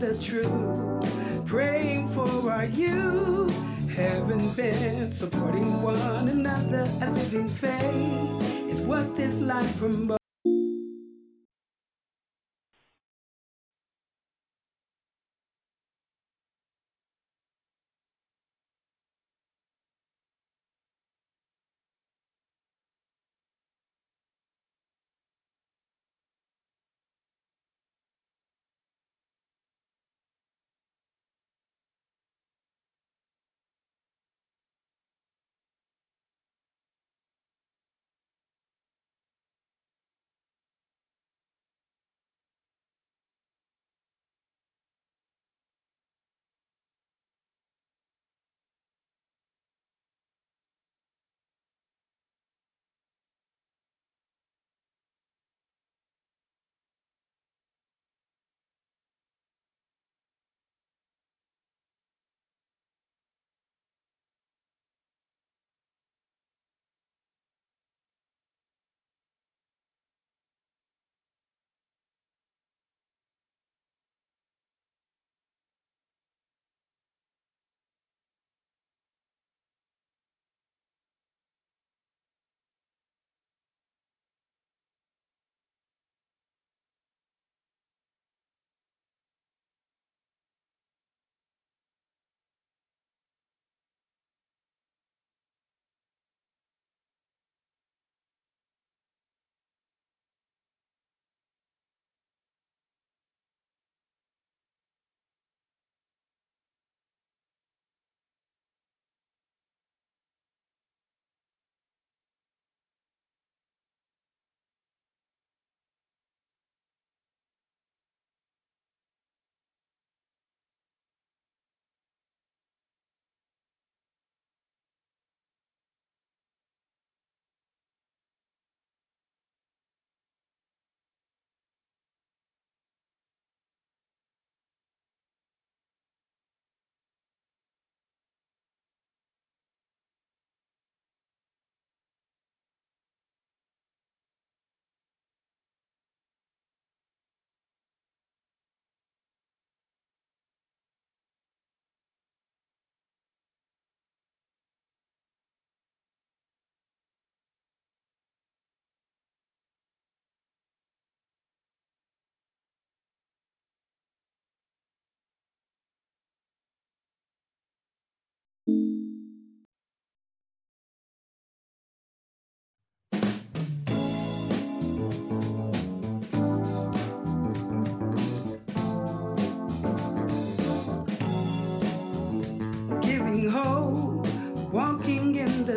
The truth, praying for our youth, having been supporting one another. A living faith is what this life promotes.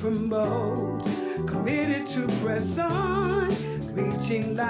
Promotes. Committed to press on, reaching life.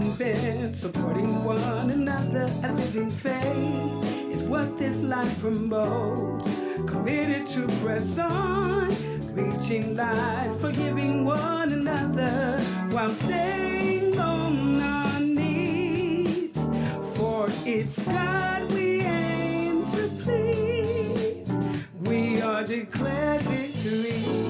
Bent, supporting one another, a living faith is what this life promotes. Committed to press on, reaching life, forgiving one another while staying on our knees. For it's God we aim to please. We are declared victory.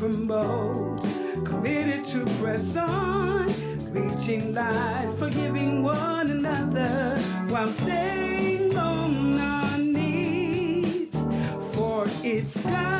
this life. Committed to press on, reaching life, forgiving one another while staying on our knees. For it's God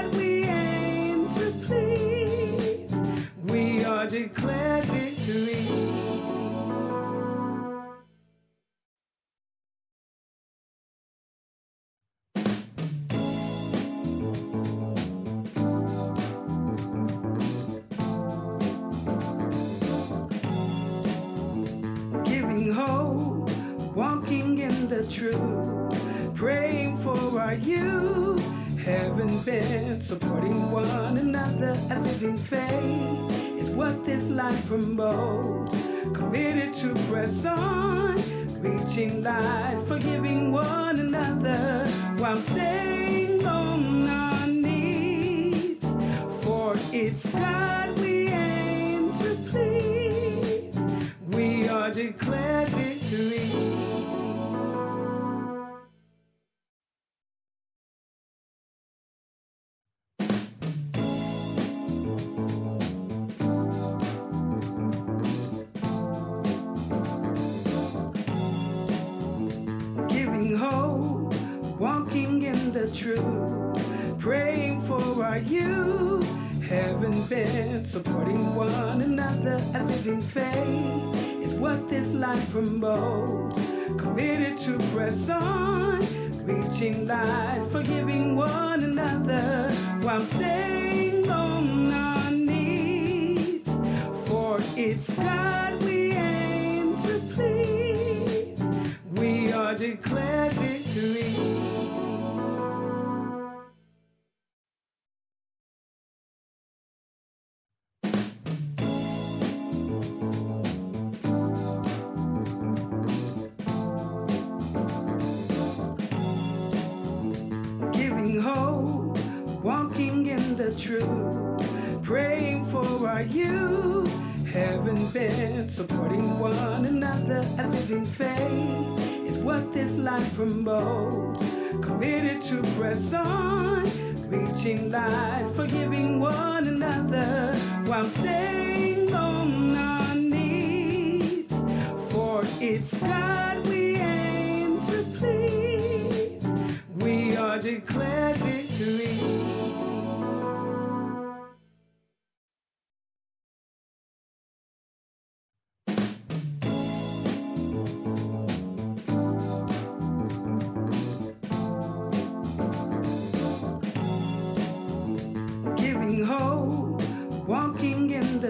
life. Committed to press on, reaching light, forgiving one another while staying promotes. Committed to press on, reaching light, forgiving one another while staying promotes. Committed to press on, reaching light, forgiving one another while staying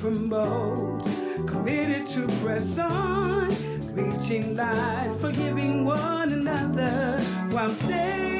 promotes. Committed to press on, reaching light, forgiving one another while staying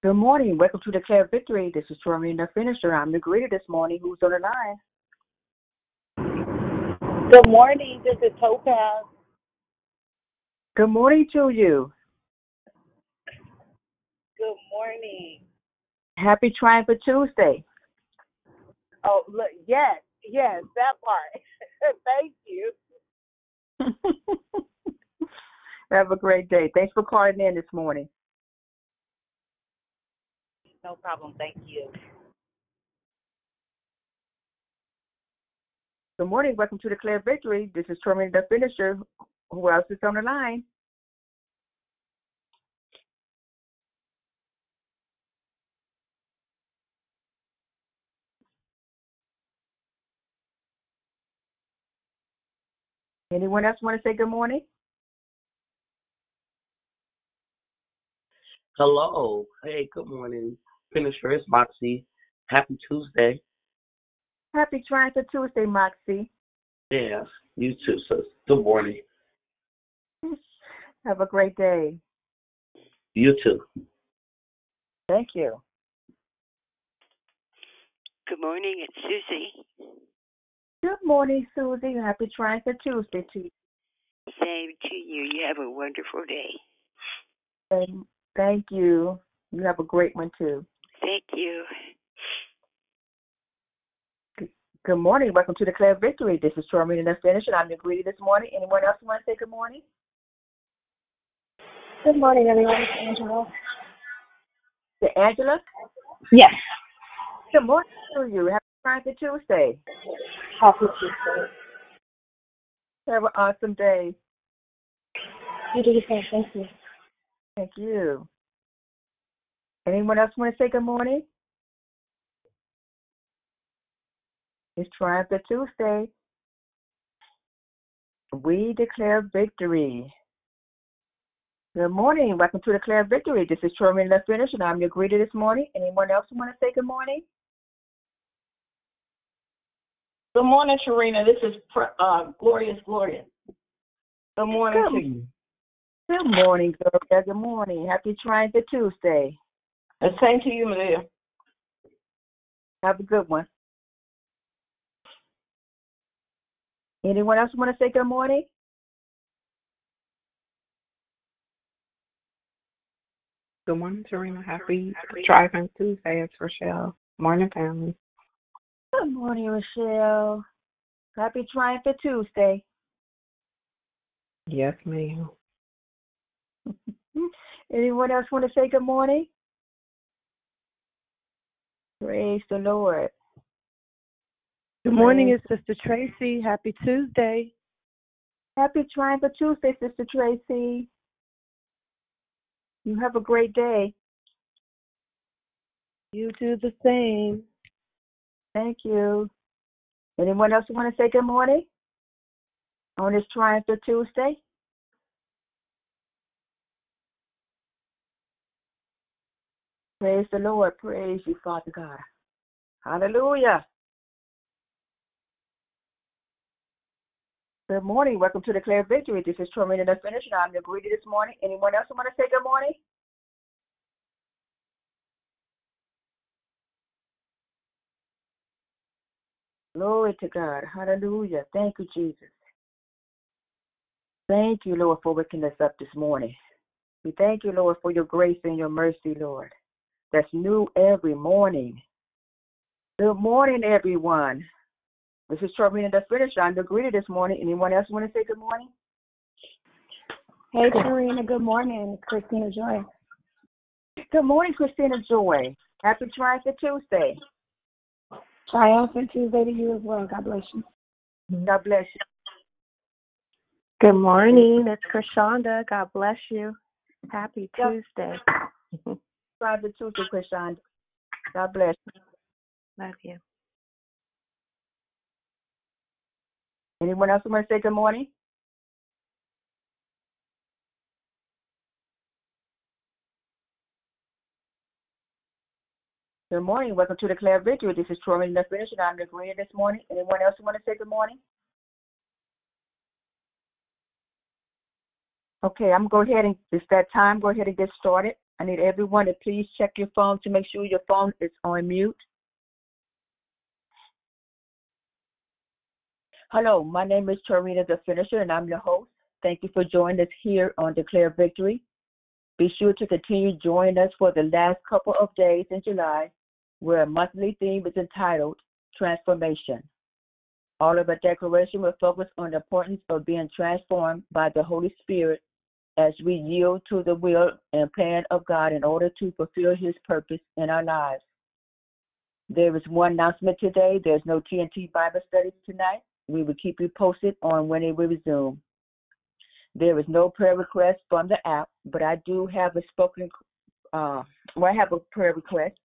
Good morning. Welcome to Declare Victory. This is Tormina the Finisher. I'm the greeter this morning. Who's on the line? Good morning. This is Topaz. Good morning to you. Good morning. Happy Triumphant Tuesday. Oh, look, yes, yes, that part. Thank you. Have a great day. Thanks for calling in this morning. No problem. Thank you. Good morning. Welcome to Declare Victory. This is Tormina the Finisher. Who else is on the line? Anyone else want to say good morning? Hello. Hey, good morning. Finisher, it's Moxie. Happy Tuesday. Happy Triumphant Tuesday, Moxie. Yes, you too, sis. Good morning. Have a great day. You too. Thank you. Good morning, it's Susie. Good morning, Susie. Happy Triumphant Tuesday to you. Same to you. You have a wonderful day. And thank you. You have a great one too. Thank you. Good morning. Welcome to Declare Victory. This is Tormina the Finish, and I'm the greeter this morning. Anyone else want to say good morning? Good morning, everyone. It's Angela. To Angela? Yes. Good morning to you. Happy Friday Tuesday. Happy Tuesday. Have an awesome day. You do the same. Thank you. Thank you. Anyone else want to say good morning? It's Triumphant Tuesday. We declare victory. Good morning. Welcome to Declare Victory. This is Sherman Left Finish, and I'm your greeter this morning. Anyone else want to say good morning? Good morning, Sharina. This is uh, Glorious Gloria. Good morning Good. to you. Good morning, Gloria. Good morning. Happy Triumphant Tuesday. And same to you, Maria. Have a good one. Anyone else want to say good morning? Good morning, Serena. Happy Driving Tuesday. It's Rochelle. Morning, family. Good morning, Rochelle. Happy Triumphant Tuesday. Yes, ma'am. Anyone else want to say good morning? Praise the Lord. Good morning, it's Sister Tracy. Happy Tuesday. Happy Triumphant Tuesday, Sister Tracy. You have a great day. You do the same. Thank you. Anyone else want to say good morning on this Triumphant Tuesday? Praise the Lord. Praise you, Father God. Hallelujah. Good morning. Welcome to Declare Victory. This is Tormina the Finish, and I'm the greeter this morning. Anyone else want to say good morning? Glory to God. Hallelujah. Thank you, Jesus. Thank you, Lord, for waking us up this morning. We thank you, Lord, for your grace and your mercy, Lord. That's new every morning. Good morning, everyone. This is Tormina the Finish. I'm the greeter this morning. Anyone else want to say good morning? Hey, Serena. Good morning. It's Christina Joy. Good morning, Christina Joy. Happy Triumphant Tuesday. Triumphant Tuesday to you as well. God bless you. God bless you. Good morning, it's Krishanda. God bless you. Happy Yep. Tuesday. Triumphant Tuesday, Christian. God bless you. Love you. Anyone else want to say good morning? Good morning. Welcome to Declare Victory. This is Troy the Finish, and I'm the greeter this morning. Anyone else want to say good morning? Okay, I'm going to go ahead and it's that time. Go ahead and get started. I need everyone to please check your phone to make sure your phone is on mute. Hello, my name is Tarina the Finisher, and I'm your host. Thank you for joining us here on Declare Victory. Be sure to continue joining us for the last couple of days in July, where a monthly theme is entitled Transformation. All of our declaration will focus on the importance of being transformed by the Holy Spirit as we yield to the will and plan of God in order to fulfill His purpose in our lives. There is one announcement today. There's no TNT Bible studies tonight. We will keep you posted on when it will resume. There is no prayer request from the app, but I do have a spoken, uh, well, I have a prayer request.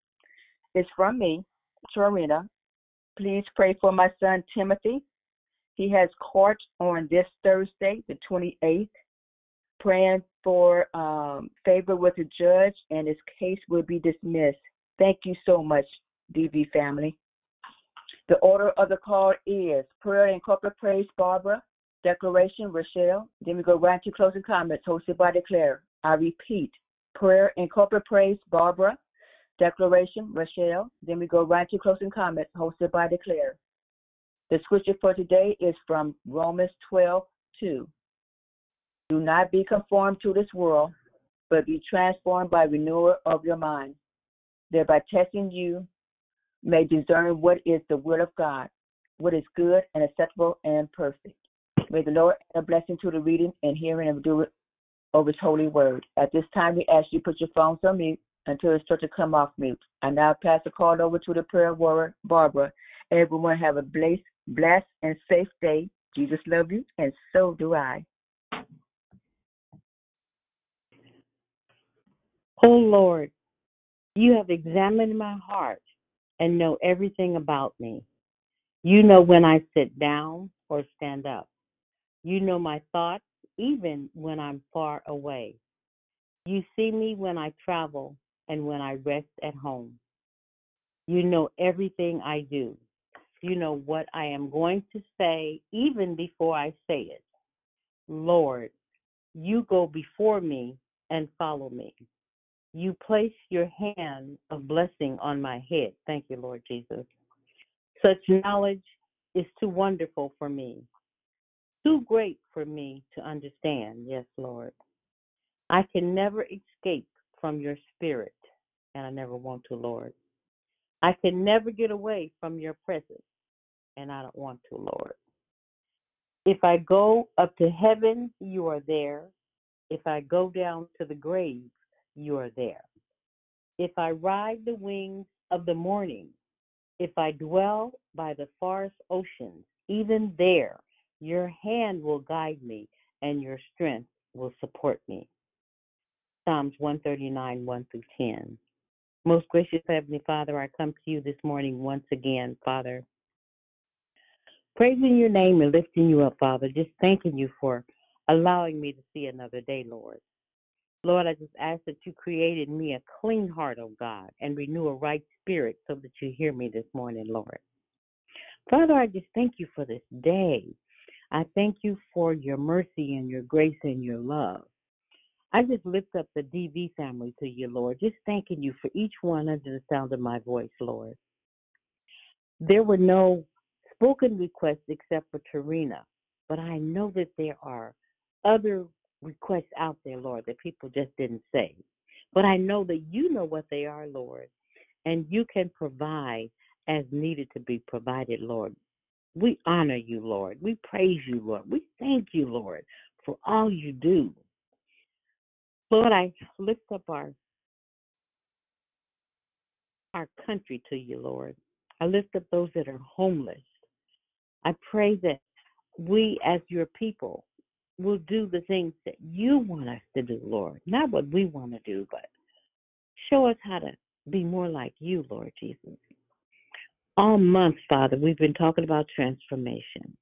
It's from me, Torina. Please pray for my son Timothy. He has court on this Thursday, the 28th. Praying for um, favor with the judge, and his case will be dismissed. Thank you so much, DV family. The order of the call is prayer and corporate praise, Barbara, declaration, Rochelle. Then we go right to closing comments hosted by Declare. I repeat, prayer and corporate praise, Barbara, declaration, Rochelle. Then we go right to closing comments hosted by Declare. The scripture for today is from Romans 12, 2. Do not be conformed to this world, but be transformed by renewal of your mind, thereby testing you may discern what is the will of God, what is good and acceptable and perfect. May the Lord add a blessing to the reading and hearing of his holy word. At this time, we ask you to put your phones on mute until it's start to come off mute. I now pass the call over to the prayer warrior, Barbara. Everyone have a blessed, blessed and safe day. Jesus love you, and so do I. O Lord, you have examined my heart and know everything about me. You know when I sit down or stand up. You know my thoughts even when I'm far away. You see me when I travel and when I rest at home. You know everything I do. You know what I am going to say even before I say it. Lord, you go before me and follow me. You place your hand of blessing on my head. Thank you, Lord Jesus. Such knowledge is too wonderful for me, too great for me to understand. Yes, Lord. I can never escape from your spirit, and I never want to, Lord. I can never get away from your presence, and I don't want to, Lord. If I go up to heaven, you are there. If I go down to the grave, you are there. If I ride the wings of the morning, if I dwell by the farthest oceans, even there your hand will guide me and your strength will support me. Psalms 139, 1 through 10. Most gracious Heavenly Father, I come to you this morning once again, Father, praising your name and lifting you up, Father, just thanking you for allowing me to see another day, Lord. Lord, I just ask that you created me a clean heart, oh God, and renew a right spirit so that you hear me this morning, Lord. Father, I just thank you for this day. I thank you for your mercy and your grace and your love. I just lift up the DV family to you, Lord, just thanking you for each one under the sound of my voice, Lord. There were no spoken requests except for Tarina, but I know that there are other requests out there, Lord, that people just didn't say. But I know that you know what they are, Lord, and you can provide as needed to be provided, Lord. We honor you, Lord. We praise you, Lord. We thank you, Lord, for all you do. Lord, I lift up our our country to you, Lord. I lift up those that are homeless. I pray that we as your people will do the things that you want us to do, Lord. Not what we want to do, but show us how to be more like you, Lord Jesus. All month, Father, we've been talking about transformation.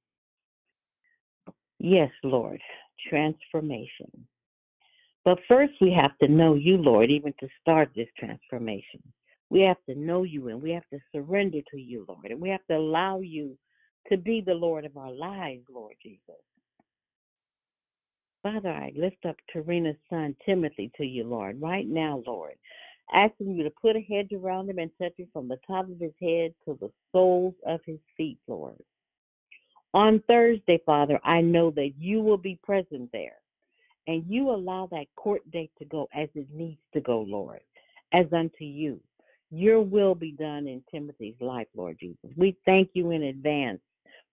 Yes, Lord, transformation. But first, we have to know you, Lord, even to start this transformation. We have to know you and we have to surrender to you, Lord, and we have to allow you to be the Lord of our lives, Lord Jesus. Father, I lift up Karina's son Timothy to you, Lord, right now, Lord, asking you to put a hedge around him and touch him from the top of his head to the soles of his feet, Lord. On Thursday, Father, I know that you will be present there and you allow that court date to go as it needs to go, Lord, as unto you. Your will be done in Timothy's life, Lord Jesus. We thank you in advance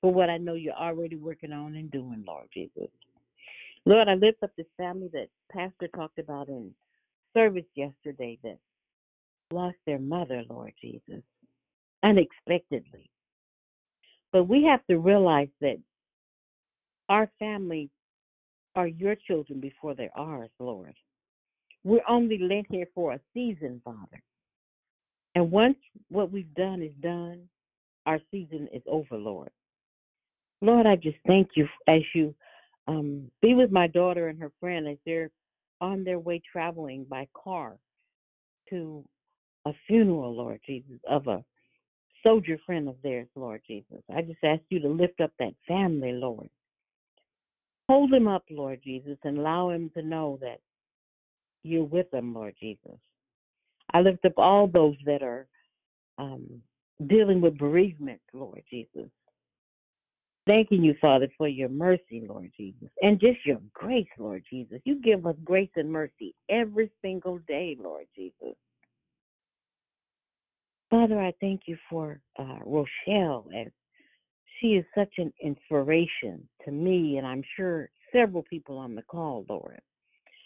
for what I know you're already working on and doing, Lord Jesus. Lord, I lift up this family that Pastor talked about in service yesterday that lost their mother, Lord Jesus, unexpectedly. But we have to realize that our family are your children before they're ours, Lord. We're only lent here for a season, Father. And once what we've done is done, our season is over, Lord. Lord, I just thank you as you um, be with my daughter and her friend as they're on their way traveling by car to a funeral, Lord Jesus, of a soldier friend of theirs, Lord Jesus. I just ask you to lift up that family, Lord. Hold them up, Lord Jesus, and allow him to know that you're with them, Lord Jesus. I lift up all those that are um, dealing with bereavement, Lord Jesus. Thanking you, Father, for your mercy, Lord Jesus, and just your grace, Lord Jesus. You give us grace and mercy every single day, Lord Jesus. Father, I thank you for uh, Rochelle as she is such an inspiration to me, and I'm sure several people on the call, Lord.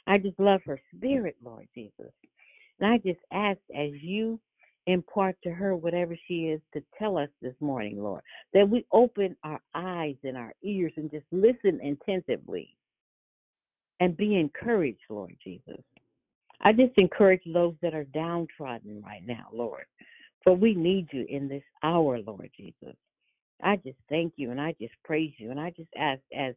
I just love her spirit, Lord Jesus. And I just ask as you impart to her whatever she is to tell us this morning, Lord, that we open our eyes and our ears and just listen intensively and be encouraged, Lord Jesus. I just encourage those that are downtrodden right now, Lord, for we need you in this hour, Lord Jesus. I just thank you and I just praise you and I just ask as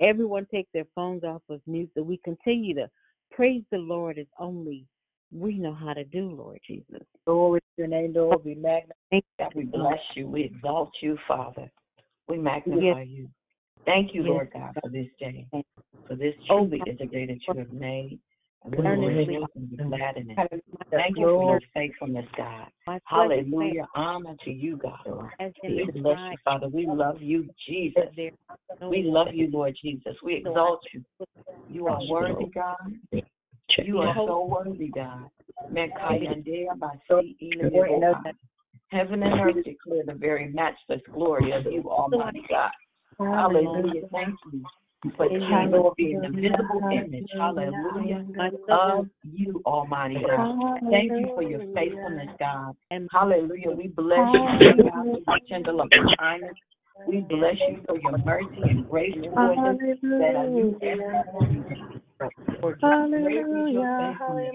everyone takes their phones off of mute that we continue to praise the Lord as only we know how to do, Lord Jesus. Glory to your name, Lord. We magnify God. We bless you. We exalt you, Father. We magnify you. Thank you, Yes. Lord God, for this day. For this Oh, truly is a day that you have made. And we will Earnestly. and be glad in it. Thank you for your faithfulness, God. Hallelujah. Honor to you, God. We bless you, Father. We love you, Jesus. that there is no We love you, Lord Jesus. We exalt you. You are worthy, God. You are so worthy, God. Mekayandea basi ileleboha. Heaven and earth declare the very matchless glory of you, Almighty God. Hallelujah. Thank you for King of being the visible image. Hallelujah. Of you, Almighty God. Thank you for your faithfulness, God. And hallelujah. We bless you, God, for your tender love and kindness. We bless you for your mercy and grace towards us that are new every morning. For great is your Hallelujah, faithfulness.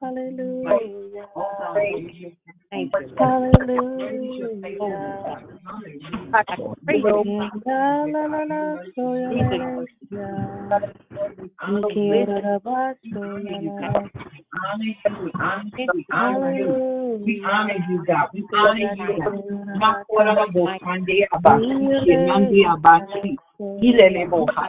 hallelujah, God, great is your Thank you. hallelujah, Great is your faithfulness, God. I Hallelujah. we honor you. We honor you, God. We honor you, God. Makorabo Sunday Abasi, Monday Abasi, Ilele Boha.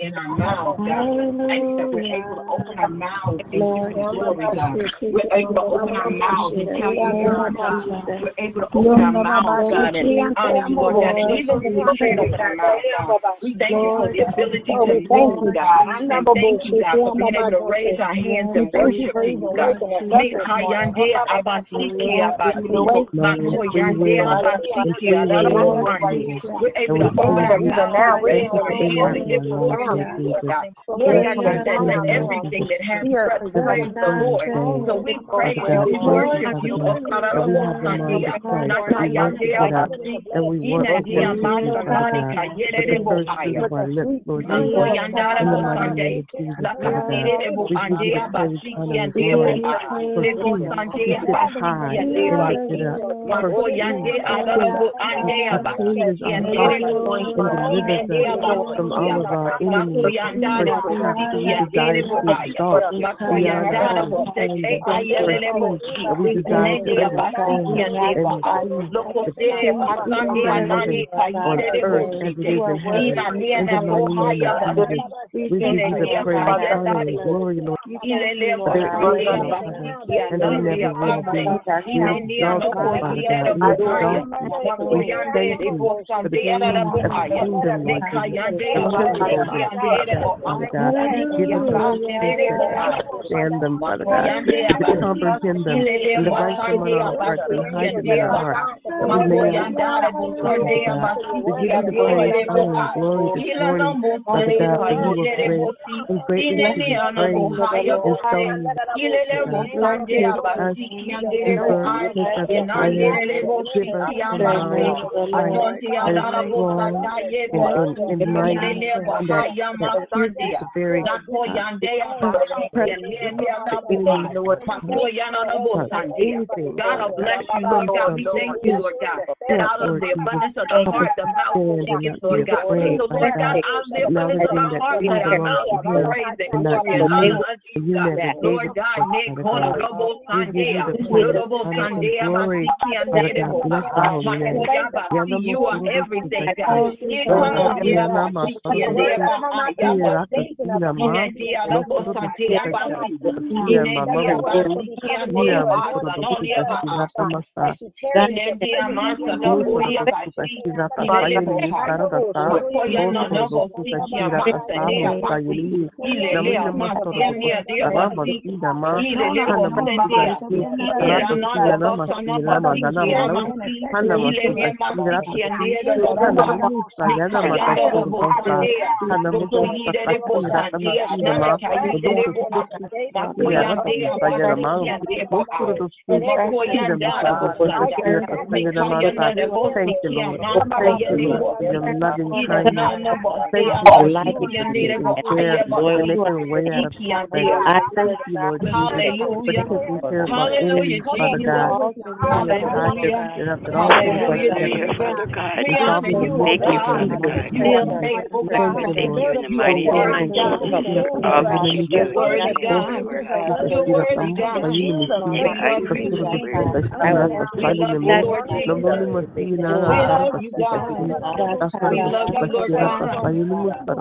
in our mouths, God. Thank you that we're able to open our mouths and give you glory, God. We're able to open our mouths and tell you word, God. We're able to open our mouths, God, and honor you, Lord God. And even if we can't open our mouths, God, we thank you for the ability to move, God. And thank you, God, for being able to raise our hands and worship you, God. Mikayande abasiki abasi, makoyande abasiki adalabokande. We're able to open our mouths only give glory to you, Lord God. Lord God, you said that everything that has breath praise the Lord. So we praise you, we worship you. Okarabosandea, nakayande abasi, inandi amasandani kayerere bohaya. Makoyandara bosande, lakasirere bohande abasi, kiande bohaya. Lebo sande abasi, kiande bohaya. Makoyande adalabo ande abasi, kiande bohaya. us from all of our enemies. Pursue we desire to exalt. We are that. We desire to oversee and the kingdom on earth as it is in heaven. In the mighty name of Jesus, we give you the praise, honor, and glory, Lord. There is no other, and there never will be. We exalt you, Father God. We exalt you. We thank you for the keys of the kingdom, Lord Jesus. The principles and precepts, Father God. Give us the to understand them, Father God. To comprehend them, and to write them on our hearts and hide them in our hearts. That we may not. We give you the praise, honor, and glory this morning, Father God, for you are great and greatly to be praised. And so, take us deeper, take us higher, give us a mind high and strong and, and, and mighty that, that pierces the very uh, God bless you, Lord God. We thank you, Lord God. That out of the abundance of the heart, the mouth will speak, Lord God. So, Lord God, of the abundance of our heart, let our mouth praise and and honor unto God. Lord God, make all of Robo Sandea, Robo Sandea, Masiki and Debo, you are everything, God. Economia, Masiki and Debo, Aya, India, Robo Sandea, India, Masiki and Debo, Sanonia, India, Masa, Dobuya, Thank you, Lord. Thank you, Lord, for your loving kindness. Thank you for life that you can share and make a way out of suffering. I thank you, Lord Jesus, for taking care of our enemies, Father God. And that I just get up at all things work together. It's all been you. Thank you. Thank you, Lord.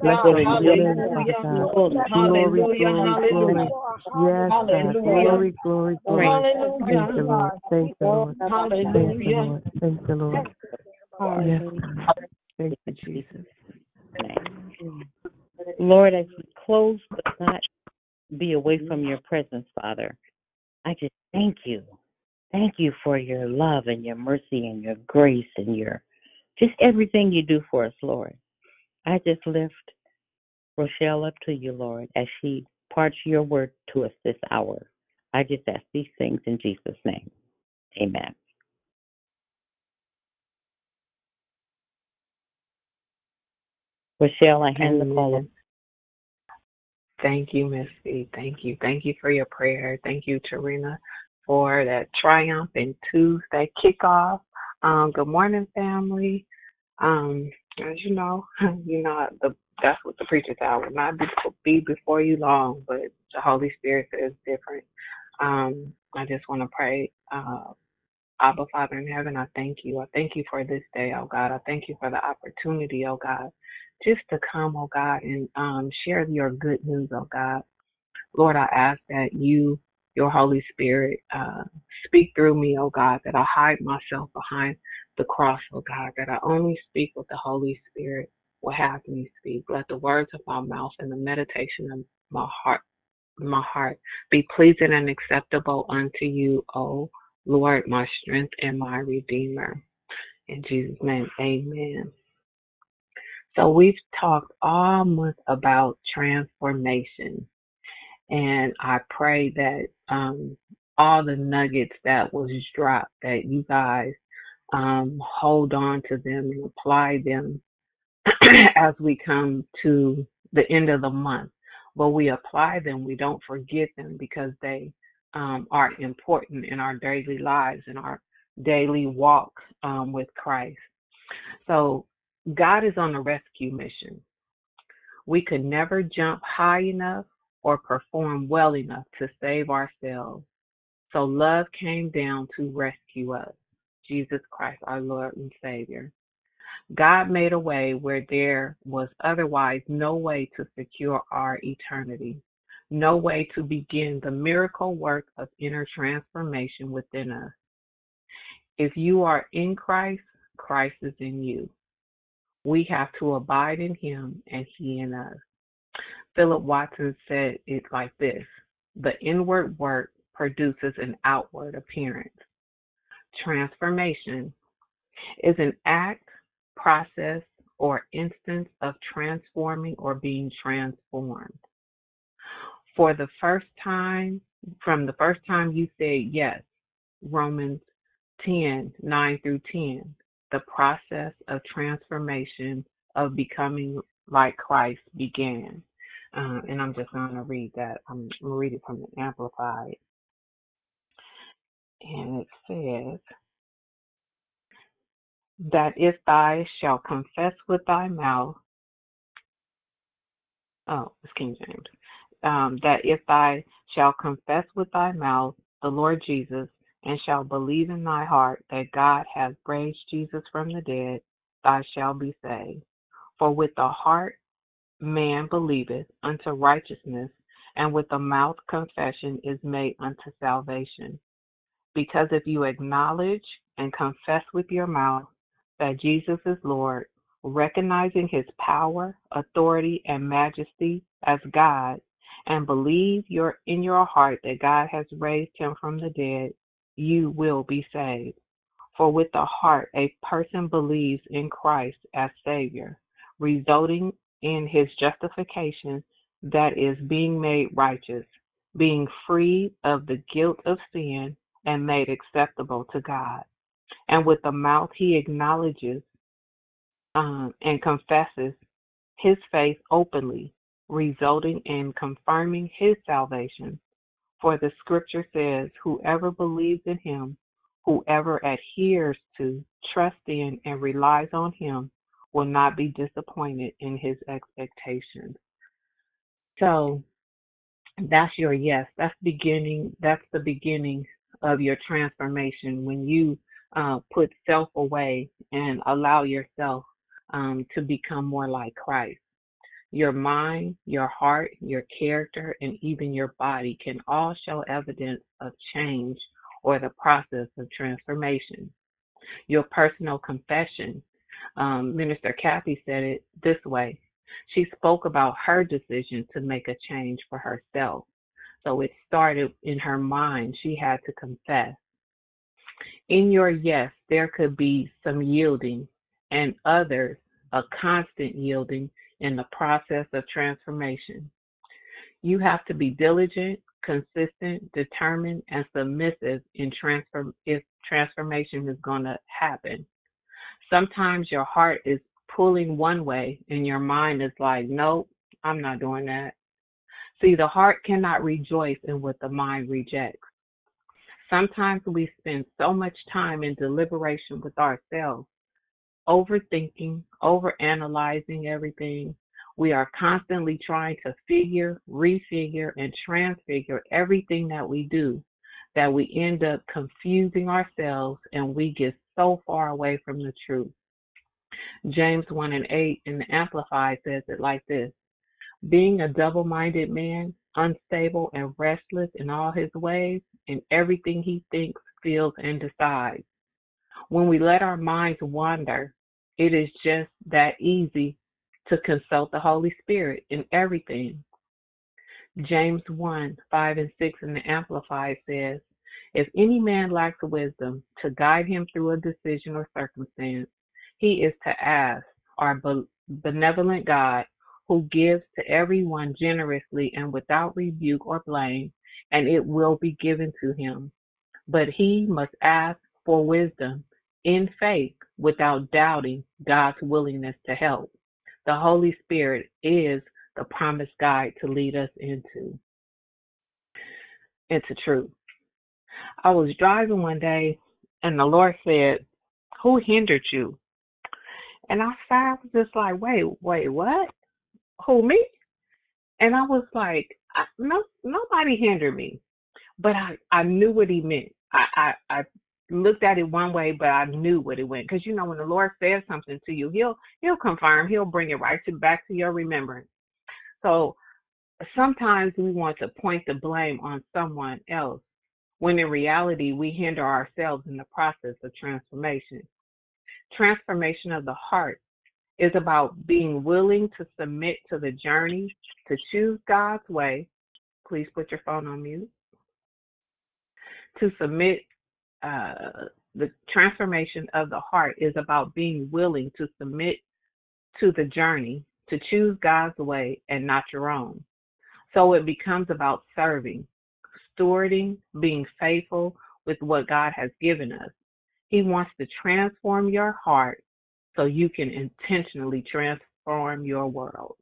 Thank you in the mighty name of Jesus. Thank you, God. Glory, glory, glory. Yes, God. Glory, glory, glory. Thank you, Lord. Thank you, Lord. Thank you, Lord. Thank you, Lord. Yes. Thank you, Jesus. Lord, as we close but not be away from your presence, Father, I just thank you. Thank you for your love and your mercy and your grace and your just everything you do for us, Lord. I just lift Rochelle up to you, Lord, as she parts your word to us this hour. I just ask these things in Jesus' name. Amen. Rochelle, I hand the call. Thank you, Missy. Thank you. Thank you for your prayer. Thank you, Tarina, for that triumphant Tuesday kickoff. Um, good morning, family. Um, as you know, you know the that's what the preacher said. I will not be, be before you long, but the Holy Spirit is different. Um, I just want to pray. Uh, Abba Father in heaven, I thank you. I thank you for this day, oh God. I thank you for the opportunity, oh God, just to come, oh God, and um, share your good news, oh God. Lord, I ask that you, your Holy Spirit, uh, speak through me, oh God, that I hide myself behind the cross, oh God, that I only speak what the Holy Spirit will have me speak. Let the words of my mouth and the meditation of my heart, my heart, be pleasing and acceptable unto you, O Lord, my strength and my redeemer. In Jesus' name, amen. So we've talked all month about transformation. And I pray that um, all the nuggets that was dropped, that you guys um, hold on to them and apply them as we come to the end of the month. But we apply them, we don't forget them because they um, are important in our daily lives, in our daily walk um, with Christ. So God is on a rescue mission. We could never jump high enough or perform well enough to save ourselves. So love came down to rescue us. Jesus Christ, our Lord and Savior. God made a way where there was otherwise no way to secure our eternity, no way to begin the miracle work of inner transformation within us. If you are in Christ, Christ is in you. We have to abide in him and he in us. Philip Watson said it like this The inward work produces an outward appearance. Transformation is an act, process, or instance of transforming or being transformed. For the first time, from the first time you said yes, Romans 10 9 through 10, the process of transformation of becoming like Christ began. Uh, and I'm just going to read that. I'm going to read it from the Amplified. And it says, that if thou shalt confess with thy mouth, oh, it's King James, um, that if thou shalt confess with thy mouth the Lord Jesus, and shalt believe in thy heart that God hath raised Jesus from the dead, thou shalt be saved. For with the heart man believeth unto righteousness, and with the mouth confession is made unto salvation. Because if you acknowledge and confess with your mouth that Jesus is Lord, recognizing his power, authority, and majesty as God, and believe your, in your heart that God has raised him from the dead, you will be saved. For with the heart a person believes in Christ as Savior, resulting in his justification, that is, being made righteous, being freed of the guilt of sin, and made acceptable to God. And with the mouth he acknowledges um, and confesses his faith openly, resulting in confirming his salvation. For the scripture says, Whoever believes in him, whoever adheres to, trusts in, and relies on him will not be disappointed in his expectations. So that's your yes. That's beginning. That's the beginning of your transformation when you uh, put self away and allow yourself um, to become more like Christ. Your mind, your heart, your character, and even your body can all show evidence of change or the process of transformation. Your personal confession. Um, Minister Kathy said it this way. She spoke about her decision to make a change for herself. So it started in her mind. She had to confess. In your yes, there could be some yielding, and others a constant yielding in the process of transformation. You have to be diligent, consistent, determined, and submissive in transform if transformation is going to happen. Sometimes your heart is pulling one way and your mind is like, nope, I'm not doing that. See, the heart cannot rejoice in what the mind rejects. Sometimes we spend so much time in deliberation with ourselves overthinking, overanalyzing everything. We are constantly trying to figure, refigure, and transfigure everything that we do that we end up confusing ourselves and we get so far away from the truth. James 1 and 8 in the Amplified says it like this Being a double minded man, unstable and restless in all his ways, in everything he thinks, feels, and decides. When we let our minds wander, it is just that easy to consult the Holy Spirit in everything. James 1 5 and 6 in the Amplified says, If any man lacks wisdom to guide him through a decision or circumstance, he is to ask our benevolent God, who gives to everyone generously and without rebuke or blame, and it will be given to him. But he must ask for wisdom in faith without doubting God's willingness to help. The Holy Spirit is the promised guide to lead us into into truth. I was driving one day and the Lord said, Who hindered you? And I was just like, wait, wait, what? Who me? And I was like, I, no, nobody hindered me, but I I knew what he meant. I I, I looked at it one way, but I knew what it went because you know when the Lord says something to you, He'll He'll confirm, He'll bring it right to back to your remembrance. So sometimes we want to point the blame on someone else when in reality we hinder ourselves in the process of transformation. Transformation of the heart is about being willing to submit to the journey to choose God's way. Please put your phone on mute. To submit, uh, the transformation of the heart is about being willing to submit to the journey to choose God's way and not your own. So it becomes about serving, stewarding, being faithful with what God has given us. He wants to transform your heart so you can intentionally transform your world.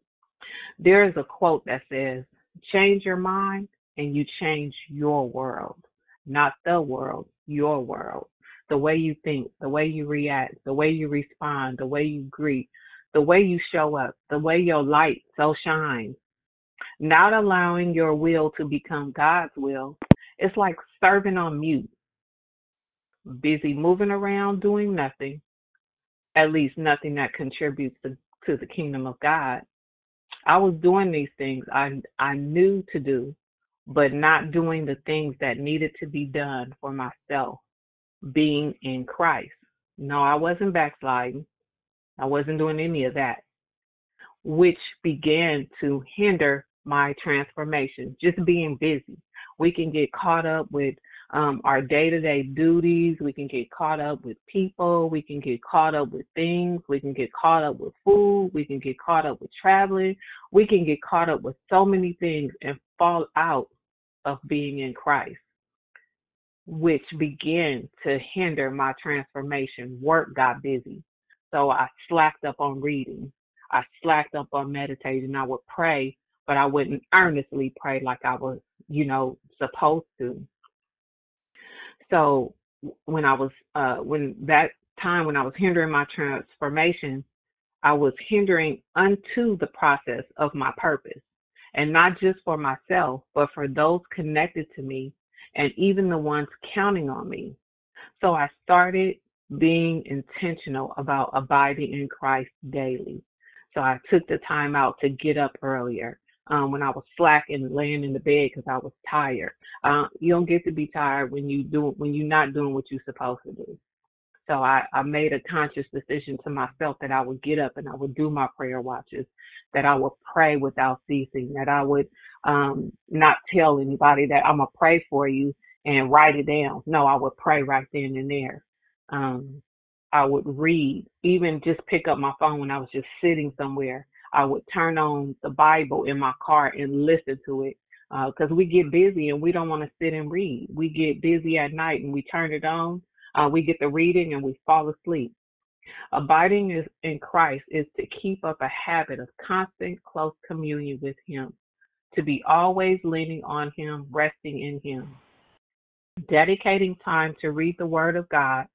There is a quote that says, change your mind and you change your world, not the world, your world. The way you think, the way you react, the way you respond, the way you greet, the way you show up, the way your light so shines. Not allowing your will to become God's will. It's like serving on mute, busy moving around doing nothing, at least nothing that contributes to, to the kingdom of God. I was doing these things I I knew to do, but not doing the things that needed to be done for myself, being in Christ. No, I wasn't backsliding. I wasn't doing any of that, which began to hinder my transformation, just being busy. We can get caught up with um, our day to day duties. We can get caught up with people. We can get caught up with things. We can get caught up with food. We can get caught up with traveling. We can get caught up with so many things and fall out of being in Christ, which began to hinder my transformation. Work got busy. So I slacked up on reading. I slacked up on meditating. I would pray, but I wouldn't earnestly pray like I was, you know, supposed to. So when I was uh when that time when I was hindering my transformation, I was hindering unto the process of my purpose. And not just for myself, but for those connected to me and even the ones counting on me. So I started being intentional about abiding in Christ daily. So I took the time out to get up earlier um, when I was slack and laying in the bed because I was tired. Uh, you don't get to be tired when you do when you're not doing what you're supposed to do. So I, I made a conscious decision to myself that I would get up and I would do my prayer watches, that I would pray without ceasing, that I would um, not tell anybody that I'm gonna pray for you and write it down. No, I would pray right then and there. Um, I would read, even just pick up my phone when I was just sitting somewhere I would turn on the Bible in my car and listen to it because uh, we get busy and we don't want to sit and read. We get busy at night and we turn it on. Uh, we get the reading and we fall asleep. Abiding is, in Christ is to keep up a habit of constant close communion with Him, to be always leaning on Him, resting in Him, dedicating time to read the Word of God,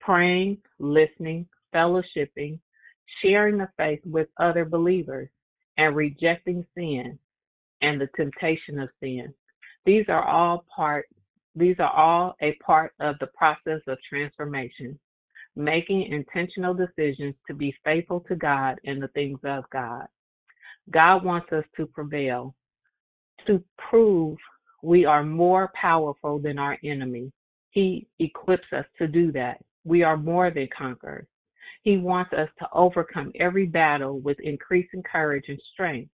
praying, listening, fellowshipping, sharing the faith with other believers, and rejecting sin and the temptation of sin. These are all part these are all a part of the process of transformation, making intentional decisions to be faithful to God and the things of God. God wants us to prevail, to prove we are more powerful than our enemy. He equips us to do that. We are more than conquerors. He wants us to overcome every battle with increasing courage and strength.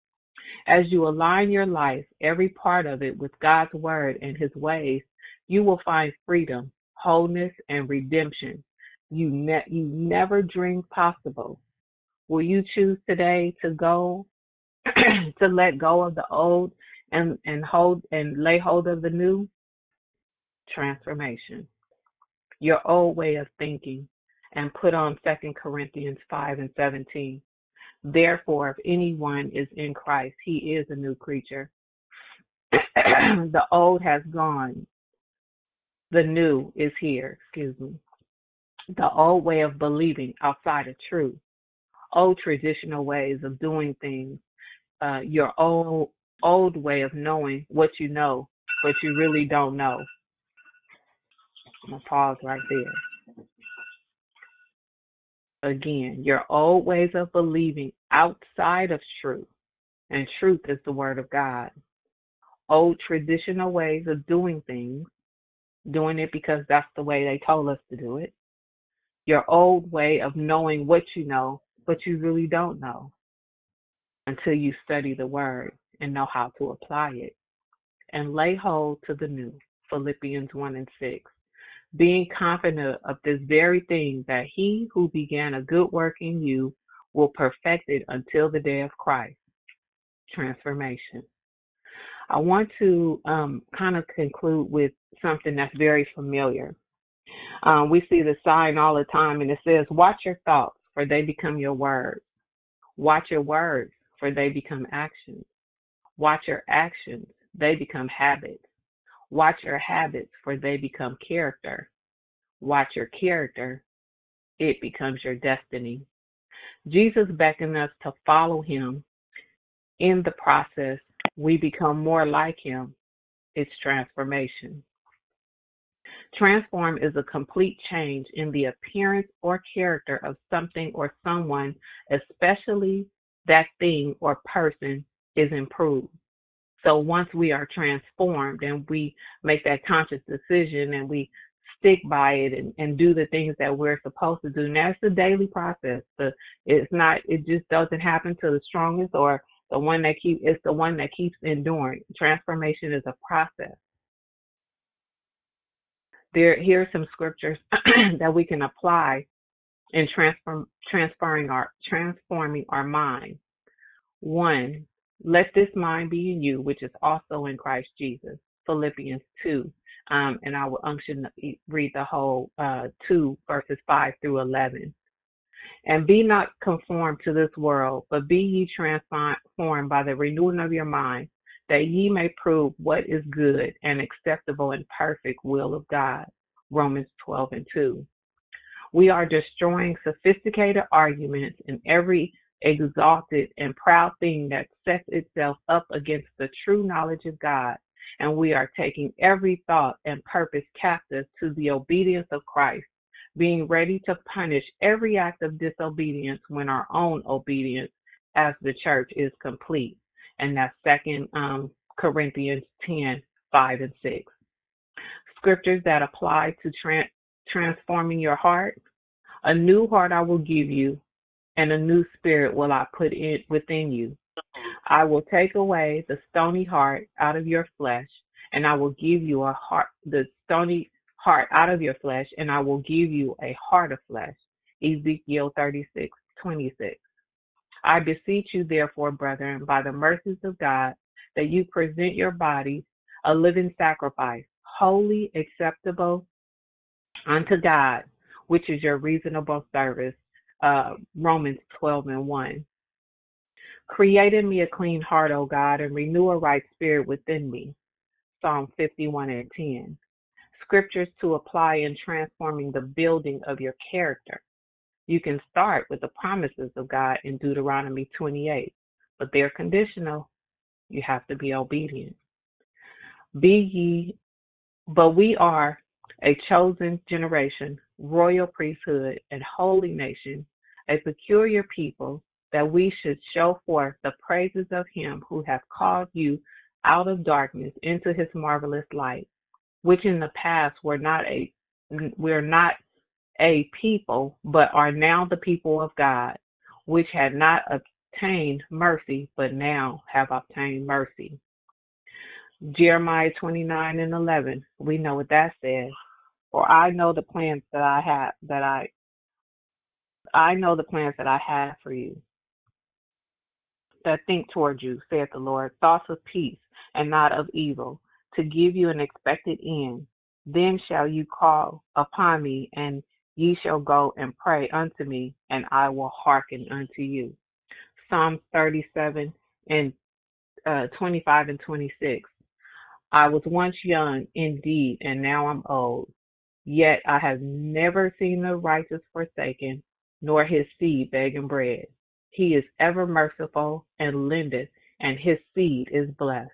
As you align your life, every part of it, with God's word and his ways, you will find freedom, wholeness, and redemption you, ne- you never dreamed possible. Will you choose today to go, to let go of the old and, and hold and lay hold of the new? Transformation. Your old way of thinking, and put on Second Corinthians 5 and 17. Therefore, if anyone is in Christ, he is a new creature. the old has gone. The new is here, excuse me. The old way of believing outside of truth old traditional ways of doing things, uh, your old old way of knowing what you know, but you really don't know. I'm gonna pause right there. Again, your old ways of believing outside of truth, and truth is the word of God. Old traditional ways of doing things, doing it because that's the way they told us to do it. Your old way of knowing what you know, but you really don't know until you study the word and know how to apply it. And lay hold to the new, Philippians 1 and 6 being confident of this very thing, that he who began a good work in you will perfect it until the day of Christ. Transformation. I want to um, kind of conclude with something that's very familiar. Um, we see the sign all the time, and it says, Watch your thoughts, for they become your words. Watch your words, for they become actions. Watch your actions, they become habits. Watch your habits, for they become character. Watch your character, it becomes your destiny. Jesus beckoned us to follow him. In the process, we become more like him. It's transformation. Transform is a complete change in the appearance or character of something or someone, especially that thing or person is improved. So once we are transformed and we make that conscious decision and we stick by it and, and do the things that we're supposed to do, and that's a daily process. The, it's not, it just doesn't happen to the strongest or the one that keep, it's the one that keeps enduring. Transformation is a process. There, here are some scriptures that we can apply in transform, transferring our, transforming our mind. One, let this mind be in you, which is also in Christ Jesus. Philippians 2. Um, and I will unction read the whole uh, 2 verses 5 through 11. And be not conformed to this world, but be ye transformed by the renewing of your mind, that ye may prove what is good and acceptable and perfect will of God. Romans 12 and 2. We are destroying sophisticated arguments and every exalted and proud thing that sets itself up against the true knowledge of God. And we are taking every thought and purpose captive to the obedience of Christ, being ready to punish every act of disobedience when our own obedience as the church is complete. And that's second um, Corinthians 10, 5 and 6. Scriptures that apply to tra- transforming your heart. A new heart I will give you, and a new spirit will I put in within you. I will take away the stony heart out of your flesh, and I will give you a heart, the stony heart out of your flesh, and I will give you a heart of flesh. Ezekiel 36, 26. I beseech you, therefore, brethren, by the mercies of God, that you present your bodies a living sacrifice, holy, acceptable unto God, which is your reasonable service uh, Romans 12 and 1. Create in me a clean heart, O God, and renew a right spirit within me. Psalm 51 and 10. Scriptures to apply in transforming the building of your character. You can start with the promises of God in Deuteronomy 28, but they're conditional. You have to be obedient. Be ye, but we are a chosen generation, royal priesthood, and holy nation, a peculiar people, that we should show forth the praises of him who hath called you out of darkness into his marvelous light, which in the past were not a we're not a people, but are now the people of God, which had not obtained mercy, but now have obtained mercy. Jeremiah 29 and 11, we know what that says. For I know the plans that I have, that I, I know the plans that I have for you, that think toward you, saith the Lord, thoughts of peace and not of evil, to give you an expected end. Then shall you call upon me, and ye shall go and pray unto me, and I will hearken unto you. Psalm 37 and uh, 25 and 26. I was once young indeed, and now I'm old. Yet I have never seen the righteous forsaken, nor his seed begging bread. He is ever merciful and lendeth, and his seed is blessed.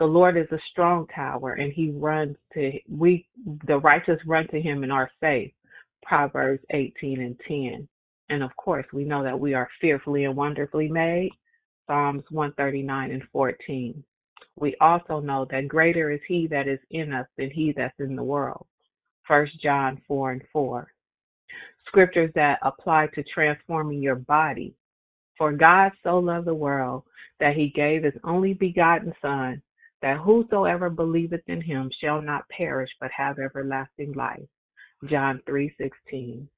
The Lord is a strong tower, and he runs to we the righteous run to him and are safe. Proverbs 18 and 10. And of course, we know that we are fearfully and wonderfully made. Psalms 139 and 14. We also know that greater is he that is in us than he that's in the world. 1 John 4 and 4. Scriptures that apply to transforming your body. For God so loved the world that he gave his only begotten Son, that whosoever believeth in him shall not perish but have everlasting life. John 3:16.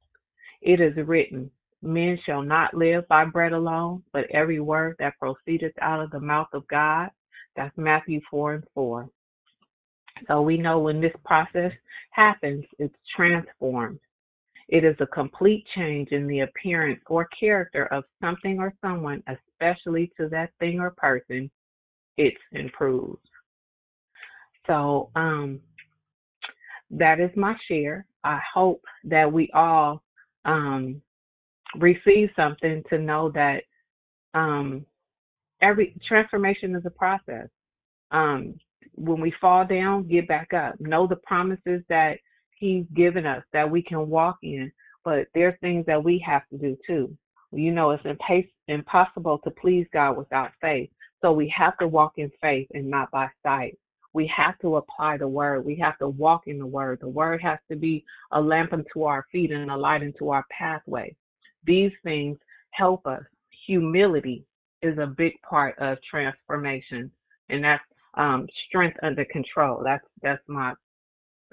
It is written, Men shall not live by bread alone, but every word that proceedeth out of the mouth of God. That's Matthew 4 and 4. So we know when this process happens, it's transformed. It is a complete change in the appearance or character of something or someone, especially to that thing or person. It's improved. So um, that is my share. I hope that we all um, receive something to know that um, every transformation is a process. Um, when we fall down, get back up. Know the promises that He's given us that we can walk in, but there's things that we have to do too. You know, it's impossible to please God without faith. So we have to walk in faith and not by sight. We have to apply the word. We have to walk in the word. The word has to be a lamp unto our feet and a light unto our pathway. These things help us. Humility is a big part of transformation, and that's um, strength under control. That's that's my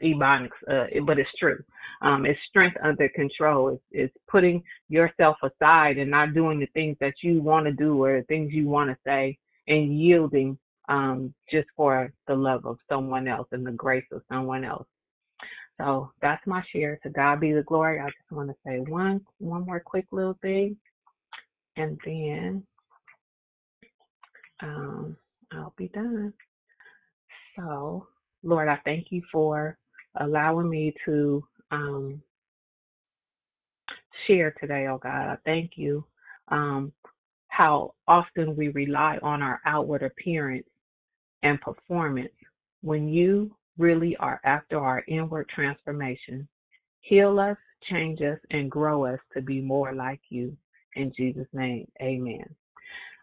ebonics, uh, but it's true. Um, it's strength under control. It's, it's putting yourself aside and not doing the things that you want to do or the things you want to say, and yielding um, just for the love of someone else and the grace of someone else. So that's my share. To God be the glory. I just want to say one one more quick little thing, and then um, I'll be done. So, Lord, I thank you for allowing me to um, share today, oh God. I thank you um, how often we rely on our outward appearance and performance when you really are after our inward transformation. Heal us, change us, and grow us to be more like you. In Jesus' name, amen.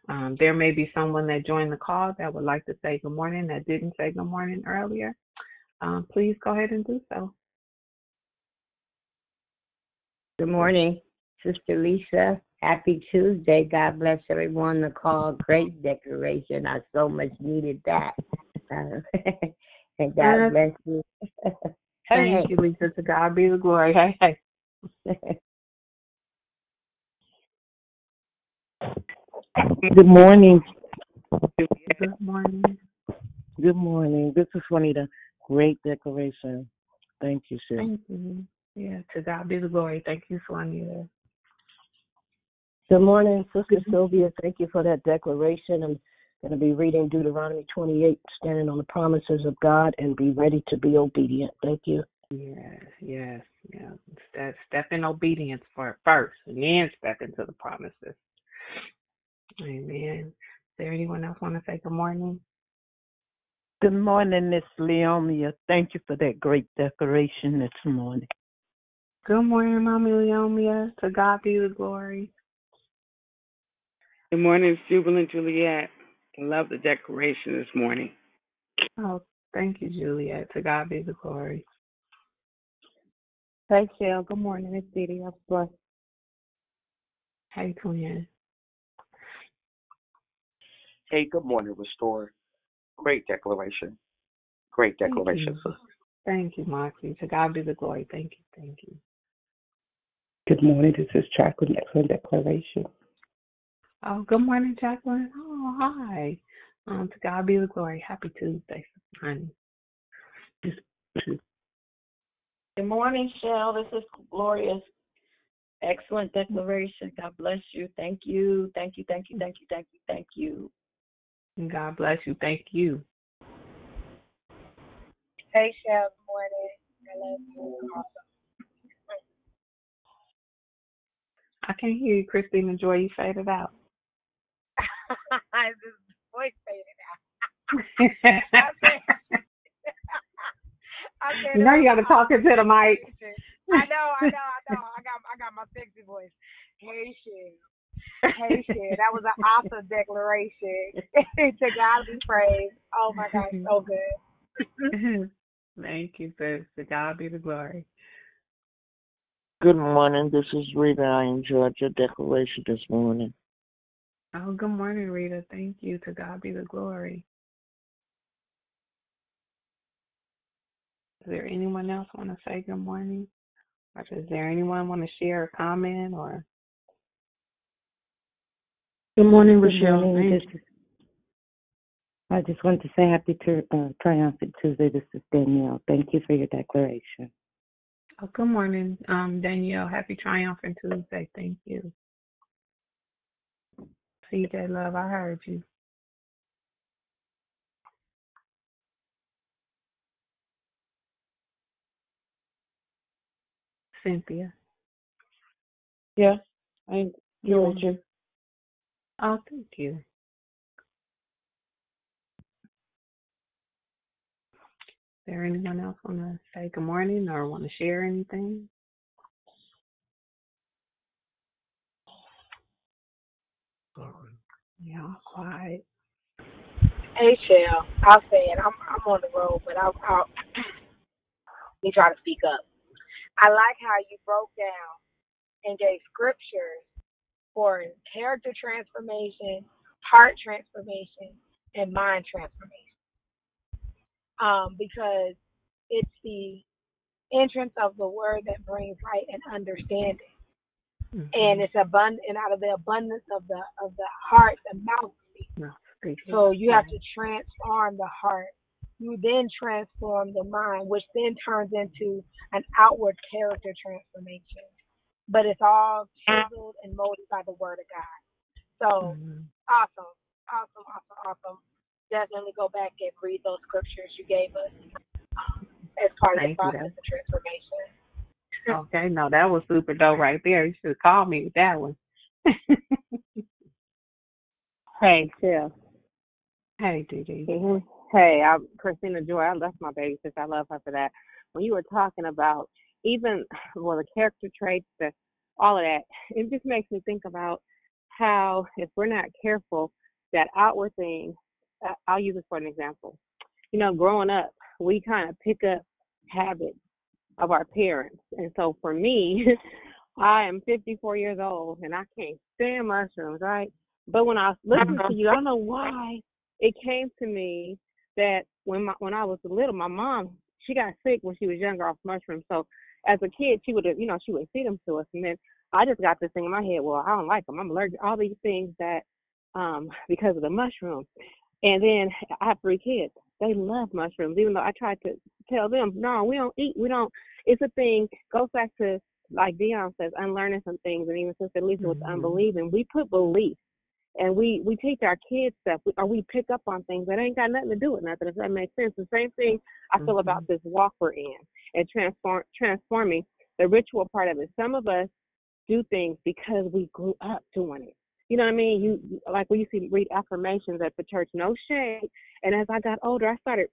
Um, there may be someone that joined the call that would like to say good morning that didn't say good morning earlier. Um, please go ahead and do so. Good morning, Sister Lisa. Happy Tuesday. God bless everyone. The call, great declaration. I so much needed that. And God bless you. Thank you, Lisa. To God be the glory. Hey, hey. Good morning. Good morning. Good morning. This is Juanita. Great declaration. Thank you, Sis. Thank you. Yeah, to God be the glory. Thank you, Juanita. Good morning, Sister Sylvia. Thank you for that declaration. I'm going to be reading Deuteronomy 28, standing on the promises of God and be ready to be obedient. Thank you. Yes, yes, yeah. Step, step in obedience for first, and then step into the promises. Amen. Is there anyone else want to say good morning? Good morning, Miss Leomia. Thank you for that great decoration this morning. Good morning, Mommy Leomia. To God be the glory. Good morning, it's Jubilant Juliet. I love the decoration this morning. Oh, thank you, Juliet. To God be the glory. Hey, Shell. Good morning. It's Didi. I'm blessed. Hey, twin. Hey, good morning, Restore. Great declaration. Great declaration, Thank you. Thank you, Moxie. To God be the glory. Thank you. Thank you. Good morning. This is Jacqueline. Excellent declaration. Oh, good morning, Jacqueline. Oh, hi. Um, to God be the glory. Happy Tuesday, honey. Good morning, Shell. This is glorious. Excellent declaration. God bless you. Thank you. Thank you. Thank you. Thank you. Thank you. Thank you. God bless you. Thank you. Hey. Good morning. I love you. I can't hear you, Christina Joy. You faded out. this voice faded out. I said, I you know you got to talk into the mic. I know, I know, I know. I got, I got my sexy voice. Hey, shit. Hey, shit. That was an awesome declaration. to God be praised. Oh my God, so good. Thank you, sis. To God be the glory. Good morning. This is Rita. I enjoyed your declaration this morning. Oh, good morning, Rita. Thank you. To God be the glory. Is there anyone else want to say good morning? Or is there anyone want to share a comment or? Good morning, Good Rochelle. morning. Thank This is, I just want to say happy tur uh, triumphant Tuesday. This is Danielle. Thank you for your declaration. Oh, good morning, um, Danielle. Happy Triumphant Tuesday. Thank you. CJ Love, I heard you. Cynthia. Yeah, I agree with you. Oh, thank you. Is there anyone else want to say good morning or want to share anything? Yeah, quiet. Hey, Shell. I'll say it. I'm, I'm on the road, but I'll, I'll me try to speak up. I like how you broke down and gave scriptures for character transformation, heart transformation, and mind transformation. Um, because it's the entrance of the word that brings light and understanding. And it's abundant and out of the abundance of the of the heart, the mouth speaks. So you have to transform the heart. You then transform the mind, which then turns into an outward character transformation. But it's all chiseled and molded by the word of God. So Mhm. awesome, awesome, awesome, awesome. Definitely go back and read those scriptures you gave us um, as part of the Thank you. process of transformation. Okay, no, that was super dope right there. You should call me with that one. Hey, Chef. hey, Dee hmm Hey, I'm Christina Joy. I left my baby since I love her for that. When you were talking about even well the character traits, the all of that, it just makes me think about how if we're not careful, that outward thing. I- I'll use this for an example. You know, growing up, we kind of pick up habits of our parents, and so for me, I am 54 years old and I can't stand mushrooms, right? But when I was listening to uh-huh. you, I don't know why it came to me that when my when I was little, my mom she got sick when she was younger off mushrooms. So as a kid, she would have you know she would feed them to us, and then I just got this thing in my head. Well, I don't like them. I'm allergic. All these things that um because of the mushrooms. And then I have three kids. They love mushrooms, even though I tried to tell them, no, we don't eat. We don't. It's a thing. Goes back to like Dion says, unlearning some things, and even Sister Lisa with unbelieving. We put belief and we we teach our kids stuff we, or we pick up on things that ain't got nothing to do with nothing if that makes sense. The same thing i feel about mm-hmm. this walk we're in and transform transforming the ritual part of it. Some of us do things because we grew up doing it. You know what i mean? You you- like we used to read affirmations at the church no shame and as i got older i started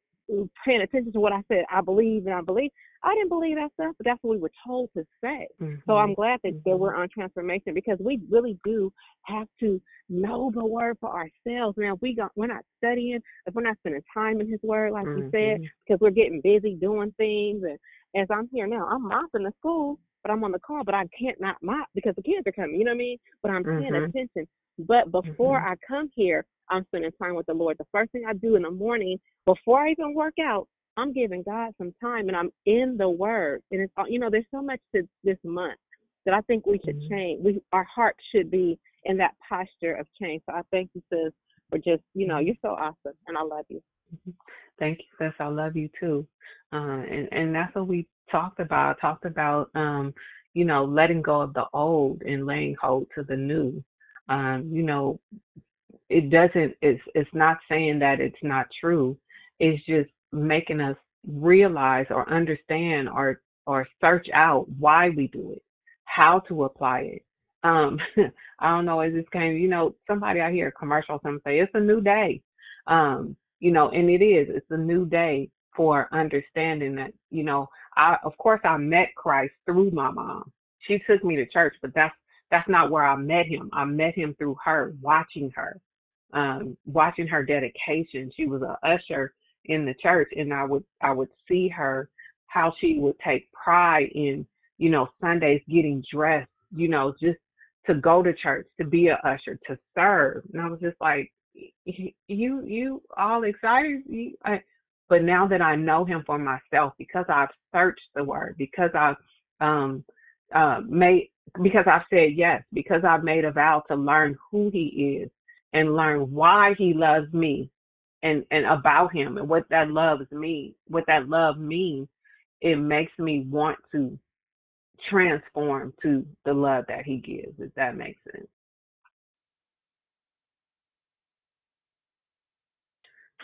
paying attention to what i said i believe and i believe i didn't believe that stuff but that's what we were told to say so i'm mm-hmm. glad that, that mm-hmm. we're on transformation because we really do have to know the word for ourselves. Now, we got, we're not studying, if we're not spending time in His Word, like you said, mm-hmm. because we're getting busy doing things. And as I'm here now, I'm mopping the school, but I'm on the call, but I can't not mop because the kids are coming. You know what I mean? But I'm paying Mhm. attention. But before I come here, I'm spending time with the Lord. The first thing I do in the morning, before I even work out, I'm giving God some time, and I'm in the Word. And it's all- you know, there's so much to this month that I think we should change. We our heart should be in that posture of change. So I thank you, sis, for just you know, you're so awesome, and I love you. Thank you, sis. I love you too. Uh, and and that's what we talked about. Talked about um, you know, letting go of the old and laying hold to the new. Um, you know, it doesn't. It's it's not saying that it's not true. It's just making us realize or understand or or search out why we do it, how to apply it, Um, I don't know, it just came, you know, somebody out here, commercial, some say it's a new day. Um, you know, and it is, it's a new day for understanding that, you know, I, of course I met Christ through my mom. She took me to church, but that's, that's not where I met him. I met him through her, watching her, um, watching her dedication. She was a usher in the church and I would, I would see her, how she would take pride in, you know, Sundays getting dressed, you know, just to go to church, to be a usher, to serve. And I was just like, you, you all excited? You, I, but now that I know him for myself, because I've searched the word, because I've um, uh, made, because I've said yes, because I've made a vow to learn who he is and learn why he loves me and, and about him and what that love means, what that love means, it makes me want to transform to the love that he gives, if that makes sense.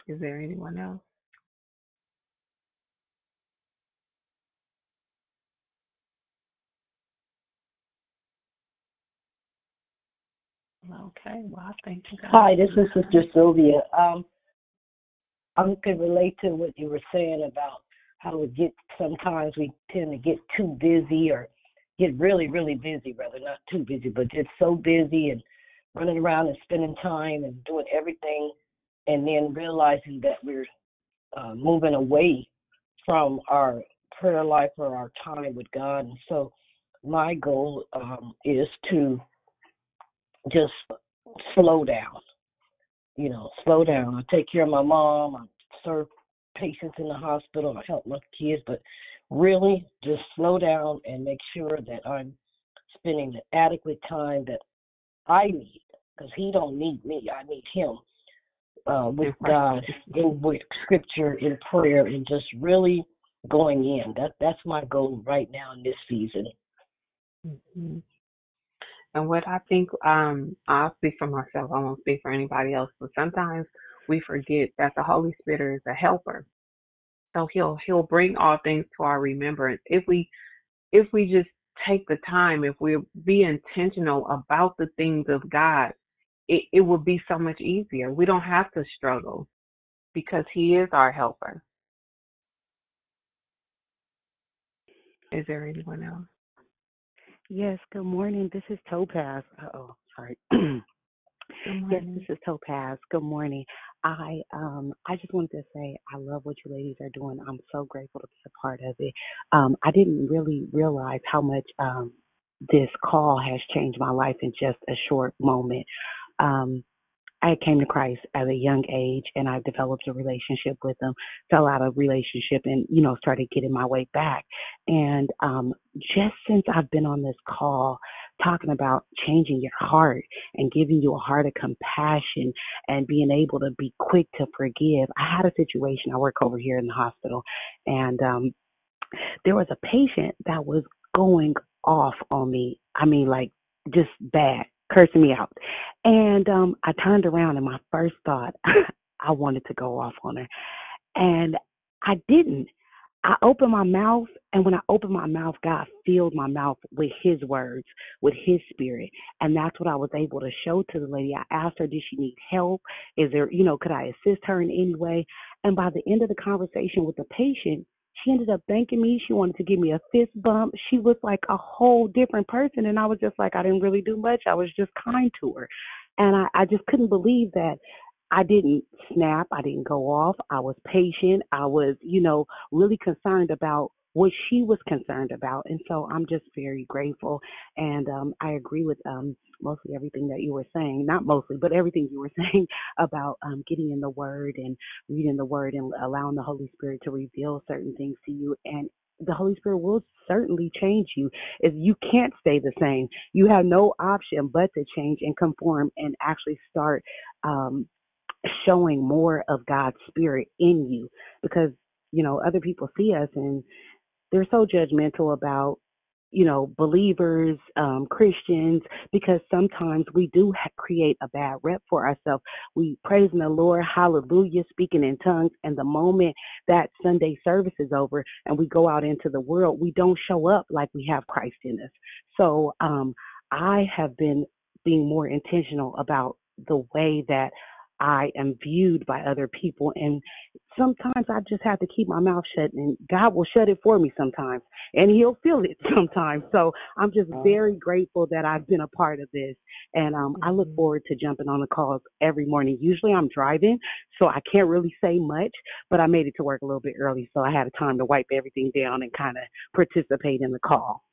Is there anyone else? Okay, well, I thank you. God. Hi, this is Sister Sylvia. Um, I can relate to what you were saying about how we get sometimes we tend to get too busy or get really, really busy, rather not too busy, but just so busy and running around and spending time and doing everything, and then realizing that we're uh, moving away from our prayer life or our time with God. And so, my goal um, is to just slow down. You know, slow down. I take care of my mom. I serve patients in the hospital. I help my kids, but really just slow down and make sure that I'm spending the adequate time that I need because he don't need me. I need him uh, with God in with scripture, in prayer, and just really going in. That that's my goal right now in this season. Mm-hmm. And what I think, um, I'll speak for myself. I won't speak for anybody else. But sometimes we forget that the Holy Spirit is a helper. So he'll he'll bring all things to our remembrance if we if we just take the time, if we be intentional about the things of God, it, it will be so much easier. We don't have to struggle because He is our helper. Is there anyone else? Yes, good morning. This is Topaz. Oh, sorry. yes, this is Topaz. Good morning. I um I just wanted to say I love what you ladies are doing. I'm so grateful to be a part of it. Um I didn't really realize how much um this call has changed my life in just a short moment. Um I came to Christ at a young age and I developed a relationship with him, fell out of relationship and, you know, started getting my way back. And um just since I've been on this call talking about changing your heart and giving you a heart of compassion and being able to be quick to forgive. I had a situation I work over here in the hospital and um there was a patient that was going off on me. I mean like just bad cursing me out. And um I turned around and my first thought I wanted to go off on her. And I didn't. I opened my mouth and when I opened my mouth, God filled my mouth with his words, with his spirit. And that's what I was able to show to the lady. I asked her, did she need help? Is there, you know, could I assist her in any way? And by the end of the conversation with the patient, she ended up thanking me. She wanted to give me a fist bump. She was like a whole different person. And I was just like, I didn't really do much. I was just kind to her. And I, I just couldn't believe that I didn't snap. I didn't go off. I was patient. I was, you know, really concerned about what she was concerned about. And so I'm just very grateful. And um, I agree with um, mostly everything that you were saying, not mostly, but everything you were saying about um, getting in the Word and reading the Word and allowing the Holy Spirit to reveal certain things to you. And the Holy Spirit will certainly change you. If you can't stay the same, you have no option but to change and conform and actually start um, showing more of God's Spirit in you because you know other people see us and they're so judgmental about you know believers um christians because sometimes we do ha- create a bad rep for ourselves we praising the lord hallelujah speaking in tongues and the moment that sunday service is over and we go out into the world we don't show up like we have christ in us so um I have been being more intentional about the way that I am viewed by other people. And sometimes I just have to keep my mouth shut, and God will shut it for me sometimes, and He'll feel it sometimes. So I'm just very grateful that I've been a part of this. And um, I look forward to jumping on the calls every morning. Usually I'm driving, so I can't really say much, but I made it to work a little bit early, so I had time to wipe everything down and kind of participate in the call.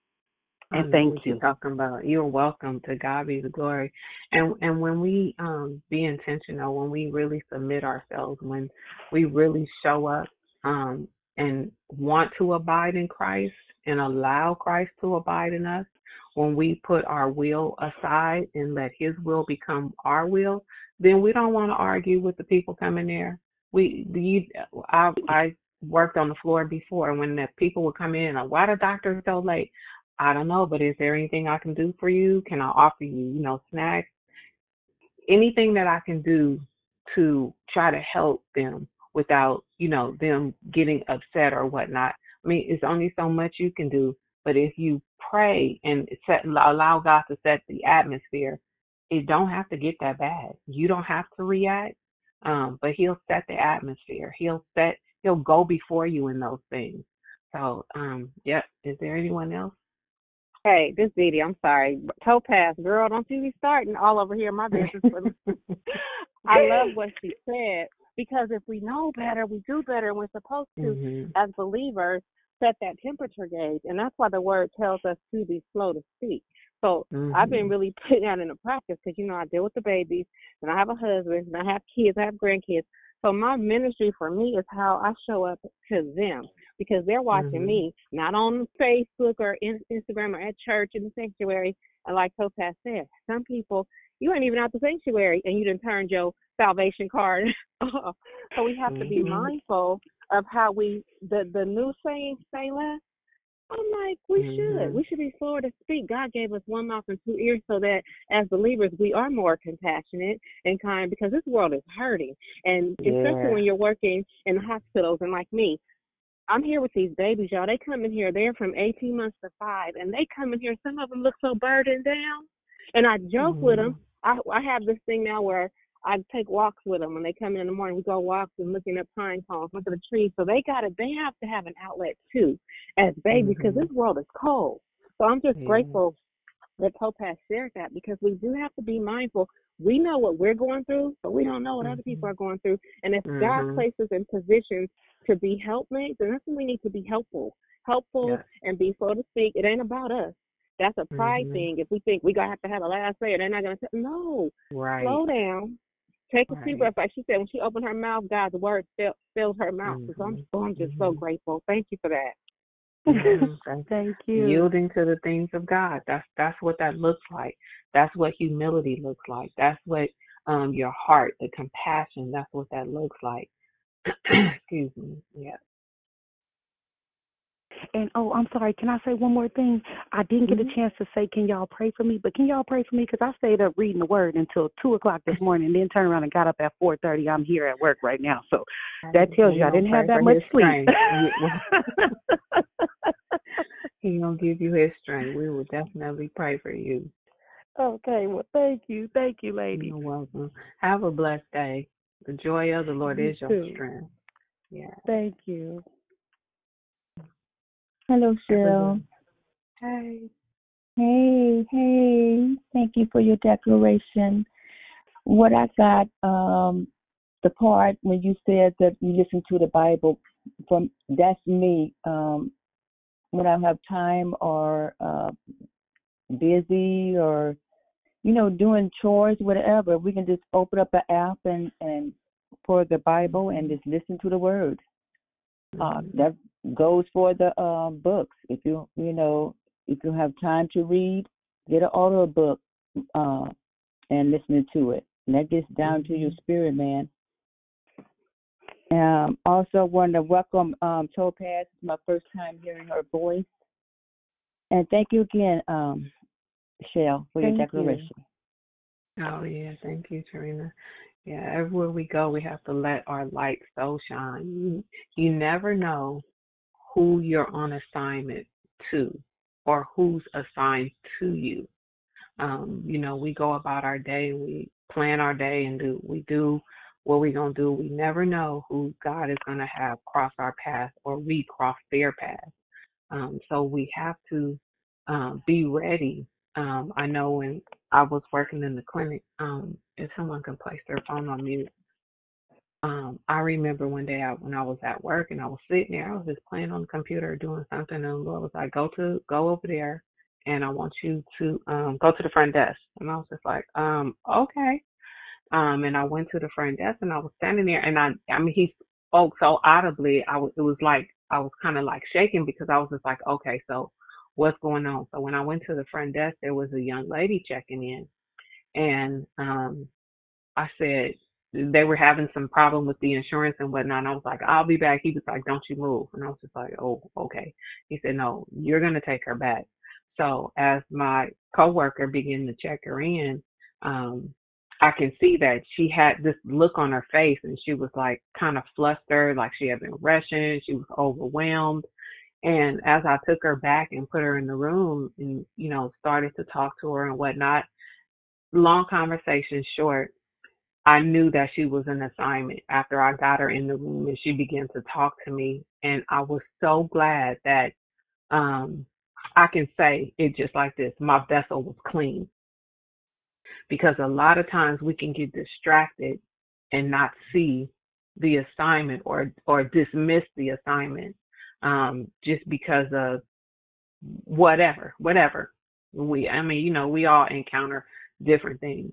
And thank you. talking about. You're welcome. To God be the glory. And and when we um be intentional, when we really submit ourselves, when we really show up um and want to abide in Christ and allow Christ to abide in us, when we put our will aside and let his will become our will, then we don't want to argue with the people coming there. We you I I worked on the floor before and when the people would come in and why the doctor so late? I don't know, but is there anything I can do for you? Can I offer you, you know, snacks? Anything that I can do to try to help them without, you know, them getting upset or whatnot. I mean, it's only so much you can do, but if you pray and set, allow God to set the atmosphere, it don't have to get that bad. You don't have to react, um, but He'll set the atmosphere. He'll set, He'll go before you in those things. So, um, yep. Is there anyone else? Hey, this Didi, I'm sorry. Topaz, girl, don't you be starting all over here my business. I love what she said because if we know better, we do better. And we're supposed to, Mhm. as believers, set that temperature gauge. And that's why the word tells us to be slow to speak. So I've been Mhm. really putting that into practice because, you know, I deal with the babies and I have a husband and I have kids, I have grandkids. So my ministry for me is how I show up to them because they're watching Mhm. me, not on Facebook or in, Instagram or at church in the sanctuary. And like Topaz said, some people, you ain't even out the sanctuary and you didn't turn your salvation card off. So we have to be Mhm. mindful of how we, the, the new saying, say less. I'm like, we should. Mhm. We should be slower to speak. God gave us one mouth and two ears so that as believers we are more compassionate and kind because this world is hurting. And especially when you're working in hospitals and like me, I'm here with these babies, y'all. They come in here, they're from 18 months to five, and they come in here. Some of them look so burdened down. And I joke with them. I, I have this thing now where I take walks with them when they come in in the morning. We go walks and looking at pine cones, looking at the trees. So they got to, they have to have an outlet too as babies because Mhm. this world is cold. So I'm just Yeah. grateful that Topaz shared that because we do have to be mindful. We know what we're going through, but we don't know what other people are going through. And if God Mhm. places in positions to be helpmates, then that's when we need to be helpful, helpful, Yes. and be so to speak. It ain't about us. That's a pride Mhm. thing. If we think we gotta have to have a last say, or they're not gonna say no. Right. Slow down. Take a Right. breaths. Like she said, when she opened her mouth, God's word fill, filled her mouth. So I'm, so I'm just so grateful. Thank you for that. Mhm. Thank Thank you. Yielding to the things of God. That's that's what that looks like. That's what humility looks like. That's what um your heart, the compassion. That's what that looks like. Excuse me. Yeah. And oh, I'm sorry. Can I say one more thing? I didn't get a mm-hmm. chance to say, can y'all pray for me? But can y'all pray for me? Because I stayed up reading the Word until two o'clock this morning, then turned around and got up at four thirty. I'm here at work right now, so that tells you I didn't have that much sleep. he gonna give you his strength. We will definitely pray for you. okay. Well, thank you, thank you, lady. You're welcome. Have a blessed day. The joy of the Lord You is your too. strength. Yeah. Thank you. Hello, Cheryl. Everyone. Hey. Hey, hey. Thank you for your declaration. What I got, um, the part when you said that you listen to the Bible, from that's me. Um, when I have time or uh, busy or you know doing chores, whatever, we can just open up an app and and for the Bible and just listen to the Word. Uh, that goes for the um, books. If you you know if you have time to read, get an audio book uh, and listen to it. And that gets down to your spirit, man. Um, also, want to welcome um, Topaz. It's my first time hearing her voice. And thank you again, um, Michelle, for your Thank you. declaration. Oh yeah, thank you, Tarina. Yeah, everywhere we go, we have to let our light so shine. You, you never know who you're on assignment to or who's assigned to you. Um, you know, we go about our day we plan our day and do we do what we're gonna do. We never know who God is gonna have cross our path or we cross their path. Um, so we have to um, be ready. Um, I know when I was working in the clinic, um, if someone can place their phone on mute, um, I remember one day I, when I was at work and I was sitting there, I was just playing on the computer doing something, and Lord was like, "Go to go over there, and I want you to um, go to the front desk." And I was just like, um, "Okay." Um, and I went to the front desk and I was standing there, and I, I mean, he spoke so audibly, I was, it was like I was kind of like shaking because I was just like, "Okay, so what's going on?" So when I went to the front desk, there was a young lady checking in, and um, I said they were having some problem with the insurance and whatnot. And I was like, I'll be back. He was like, Don't you move. And I was just like, Oh, okay. He said, No, you're gonna take her back. So as my coworker began to check her in, um, I can see that she had this look on her face and she was like kind of flustered, like she had been rushing, she was overwhelmed. And as I took her back and put her in the room and, you know, started to talk to her and whatnot, long conversation short, I knew that she was an assignment after I got her in the room and she began to talk to me. And I was so glad that um, I can say it just like this my vessel was clean. Because a lot of times we can get distracted and not see the assignment or or dismiss the assignment um, just because of whatever, whatever. We I mean, you know, we all encounter different things,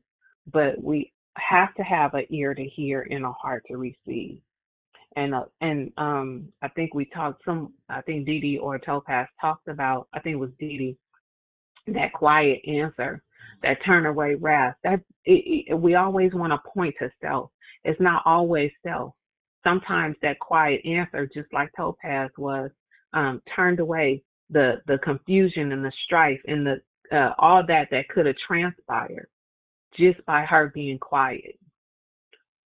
but we have to have an ear to hear and a heart to receive. And uh, and um I think we talked some I think Didi or Topaz talked about I think it was Didi that quiet answer that turn away wrath that it, it, we always want to point to self it's not always self sometimes that quiet answer just like Topaz was um turned away the the confusion and the strife and the uh, all that that could have transpired just by her being quiet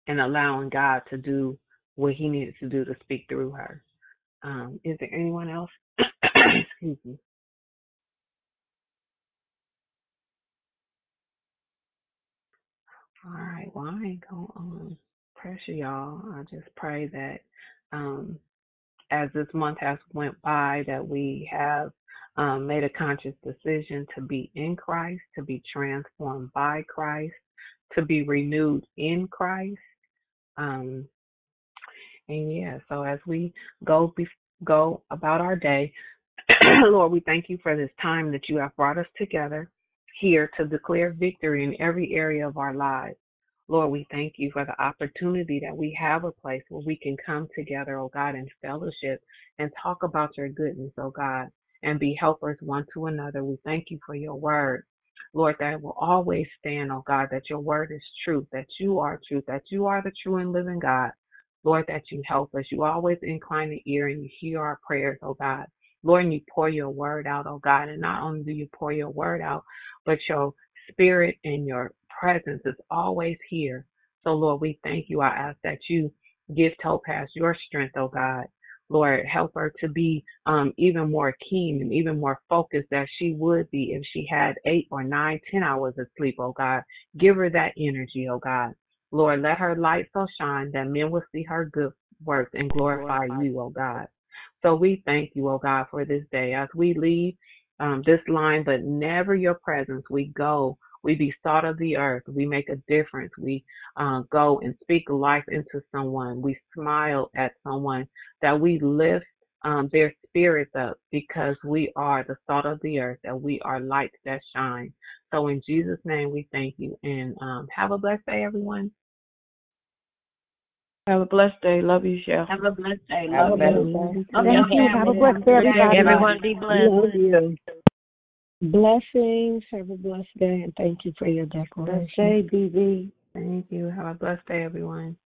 and allowing God to do what he needed to do to speak through her. Um, is there anyone else? Excuse me. All right. Well, I ain't going to um, pressure y'all. I just pray that um, as this month has went by, that we have um, made a conscious decision to be in Christ, to be transformed by Christ, to be renewed in Christ. Um, and yeah, so as we go be- go about our day, Lord, we thank you for this time that you have brought us together here to declare victory in every area of our lives. Lord, we thank you for the opportunity that we have a place where we can come together, oh God, in fellowship and talk about your goodness, oh God and be helpers one to another. We thank you for your word. Lord, that will always stand, oh God, that your word is truth, that you are truth, that you are the true and living God. Lord, that you help us. You always incline the ear and you hear our prayers, oh God. Lord, and you pour your word out, oh God. And not only do you pour your word out, but your spirit and your presence is always here. So, Lord, we thank you. I ask that you give Topaz your strength, oh God. Lord, help her to be um, even more keen and even more focused as she would be if she had eight or nine, ten hours of sleep, oh God. Give her that energy, oh God. Lord, let her light so shine that men will see her good works and glorify you, oh God. So we thank you, oh God, for this day. As we leave um, this line, but never your presence, we go we be salt of the earth. We make a difference. We uh, go and speak life into someone. We smile at someone. That we lift um, their spirits up because we are the salt of the earth. and we are lights that shine. So in Jesus' name, we thank you and um, have a blessed day, everyone. Have a blessed day. Love you, Chef. Have a blessed day. Have Love a you. blessed Love day. Thank you. Have a blessed day, everybody. Everyone be blessed. Love you. Blessings. Have a blessed day, and thank you for your Blessed declaration. day, BB. Thank you. Have a blessed day, everyone.